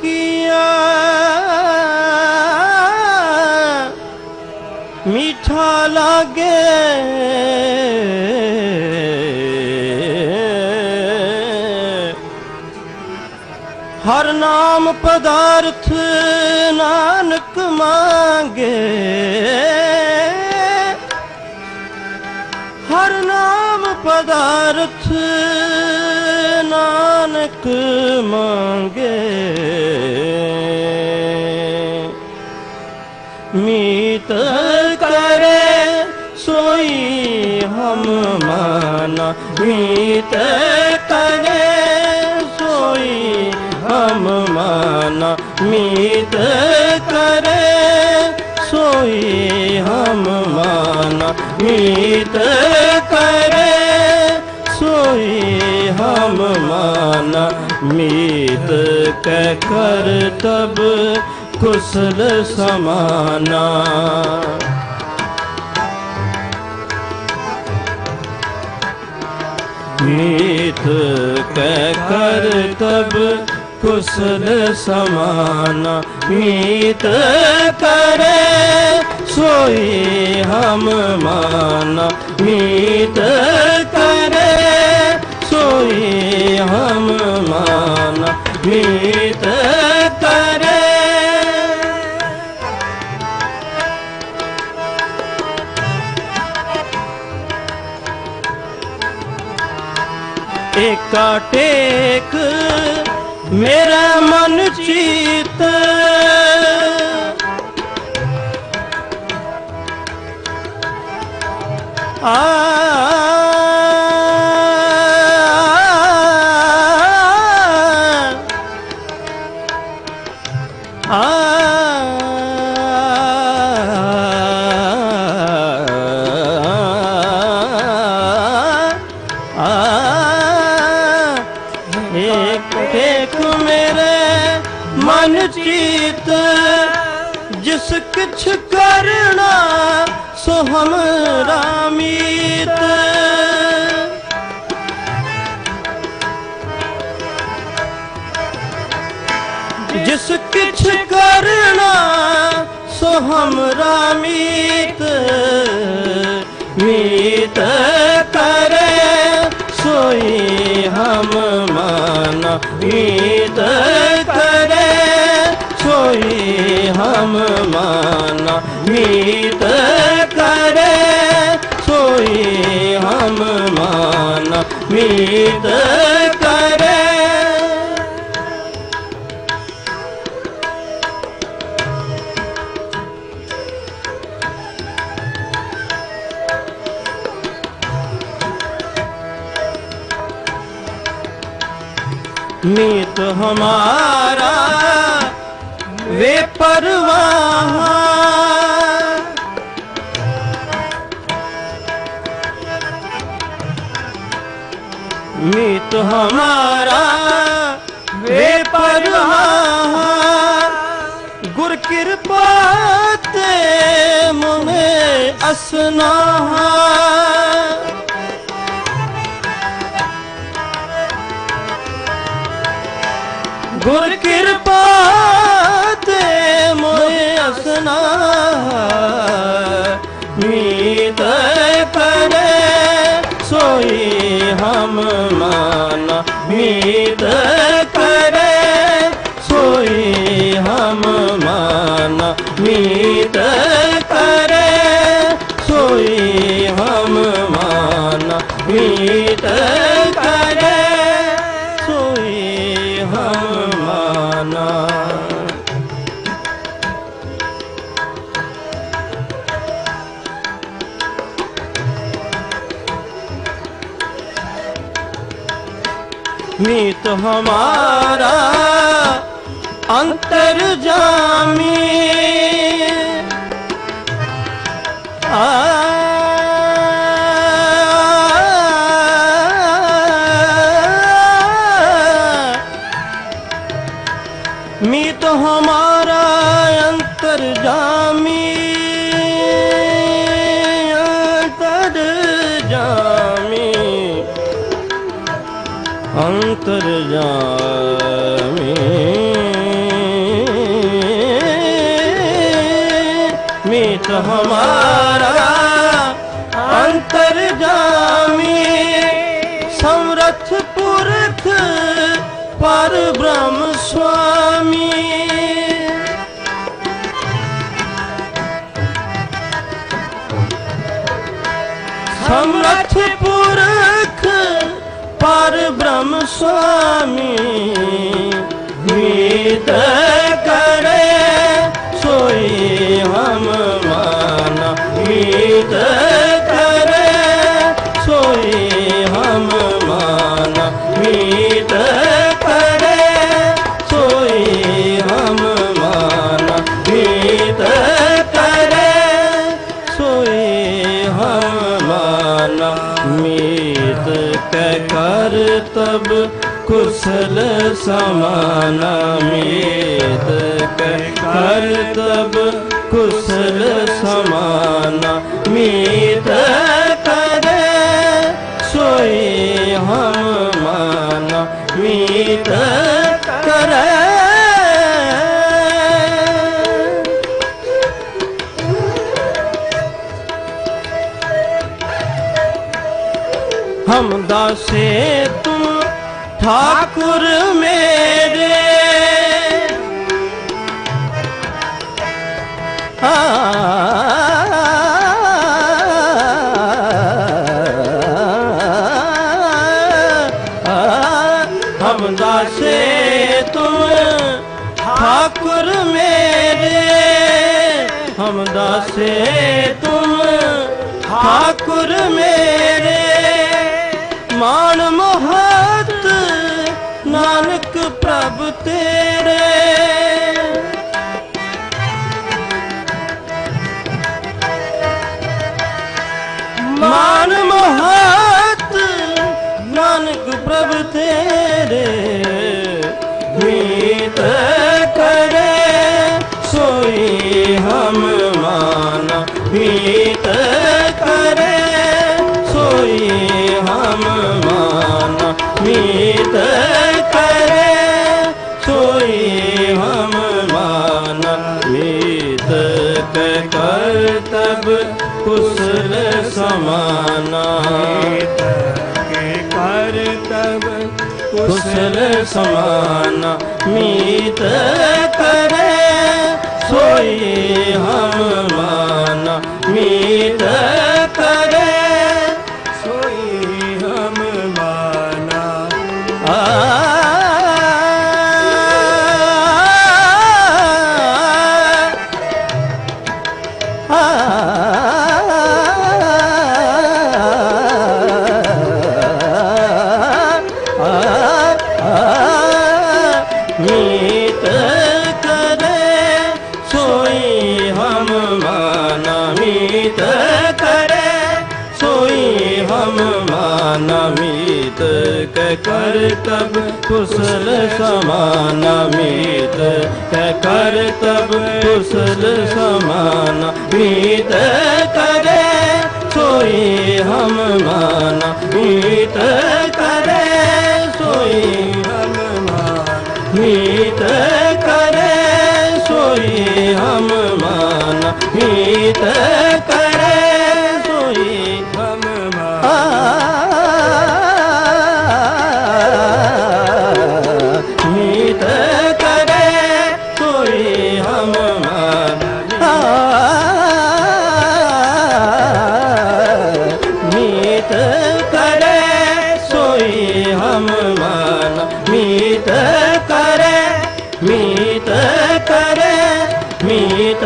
ਕੀਆ ਮੀਠਾ ਲਾਗੇ ਹਰ ਨਾਮ ਪਦਾਰਥ ਨਾਨਕ ਮੰਗੇ ਹਰ ਨਾਮ ਪਦਾਰਥ ਨਾਨਕ ਮੰਗੇ ਮੀਤ ਕਰੇ ਸੋਈ ਹਮ ਮਾਨਾ ਮੀਤ ਕਰੇ ਸੋਈ ਹਮ ਮਾਨਾ ਮੀਤ ਕਰੇ ਸੋਈ ਹਮ ਮਾਨਾ ਮੀਤ ਕਰੇ ਸੋਈ ਹਮ ਮਾਨਾ ਮੀਤ ਕਹਿ ਕਰ ਤਬ ਕੁਸਲ ਸਮਾਨਾ। ਮੀਤ ਕਹਿ ਕਰ ਤਬ ਕੁਸਲ ਸਮਾਨਾ। ਮੀਤ ਕਰੇ ਸੋਈ ਹਮ ਮਾਨਾ। ਮੀਤ ਕਰੇ ਸੋਈ ਹਮ ਮਾਨਾ। ਮੀਤ ਏਕਾ ਟੇਕ ਮੇਰਾ ਮਨ ਚੀਤ ਜਿਸ ਕਿਛ ਕਰਨਾ, ਸੋ ਹਮਰਾ ਮੀਤ ਮੀਤ ਕਰੇ, ਸੋਈ ਹਮ ਮਾਨਾ ਮੀਤ ਕਰੇ, ਸੋਈ ਹਮ ਮਾਨਾ ਮੀਤ मीत हमारा वे परवाह मीत हमारा वे परवाह गुर कृपा ते मुने असना ਮਾਨਾ ਮੀਤ ਕਰੇ ਸੋਈ ਹਮ ਮਾਨਾ ਮੀਤ ਕਰੇ ਸੋਈ ਹਮ ਮਾਨਾ ਮੀਤ मीत हमारा अंतर जामी मीत ਅੰਤਰ ਜਾਮੀ। ਮੀਤ ਹਮਾਰਾ ਅੰਤਰ ਜਾਮੀ। ਸਮਰਥ ਪੁਰਖ ਪਰ ਬ੍ਰਹਮ ਸੁਆਮੀ। ਸਮਰਥ ਪੁਰਖ ਪਰ ਬ੍ਰਹਮ ਸੁਆਮੀ ਮੀਤ ਤਬ ਕੁਸਲ ਸਮਾਨਾ ਮੀਤ ਕੈ ਕਰ ਤਬ ਕੁਸਲ ਸਮਾਨਾ ਮੀਤ ਕਰੇ। ਸੋਈ ਹਮ ਮਾਨਾ ਮੀਤ ਕਰੇ। ਹਮ ਦਾਸੇ ਤੂੰ ਠਾਕੁਰ ਮੇਰੇ ਹਮ ਦਾਸੇ ਤੂੰ ਠਾਕੁਰ ਮੇਰੇ ਹਮ ਦਾਸੇ ਤੁਮ ਠਾਕੁਰ ਮੇਰੇ ਮਾਨ ਮੋਹਤ ਨਾਨਕ तब ते ਸਮਾਨਾ ਕੇ ਕਰ ਤਬ ਕੁਸਲ ਸਮਾਨਾ ਮੀਤ ਕਰੇ ਸੋਈ ਹਮ ਮਾਨਾ ਮੀਤ ਮਾਨਾ ਮੀਤ ਕਰੇ, ਸੋਈ ਹਮ ਮਾਨਾ ਮੀਤ ਕੈ ਕਰ ਤਬ ਕੁਸਲ ਸਮਾਨਾ ਮੀਤ ਕੈ ਕਰ ਤਬ ਕੁਸਲ மீத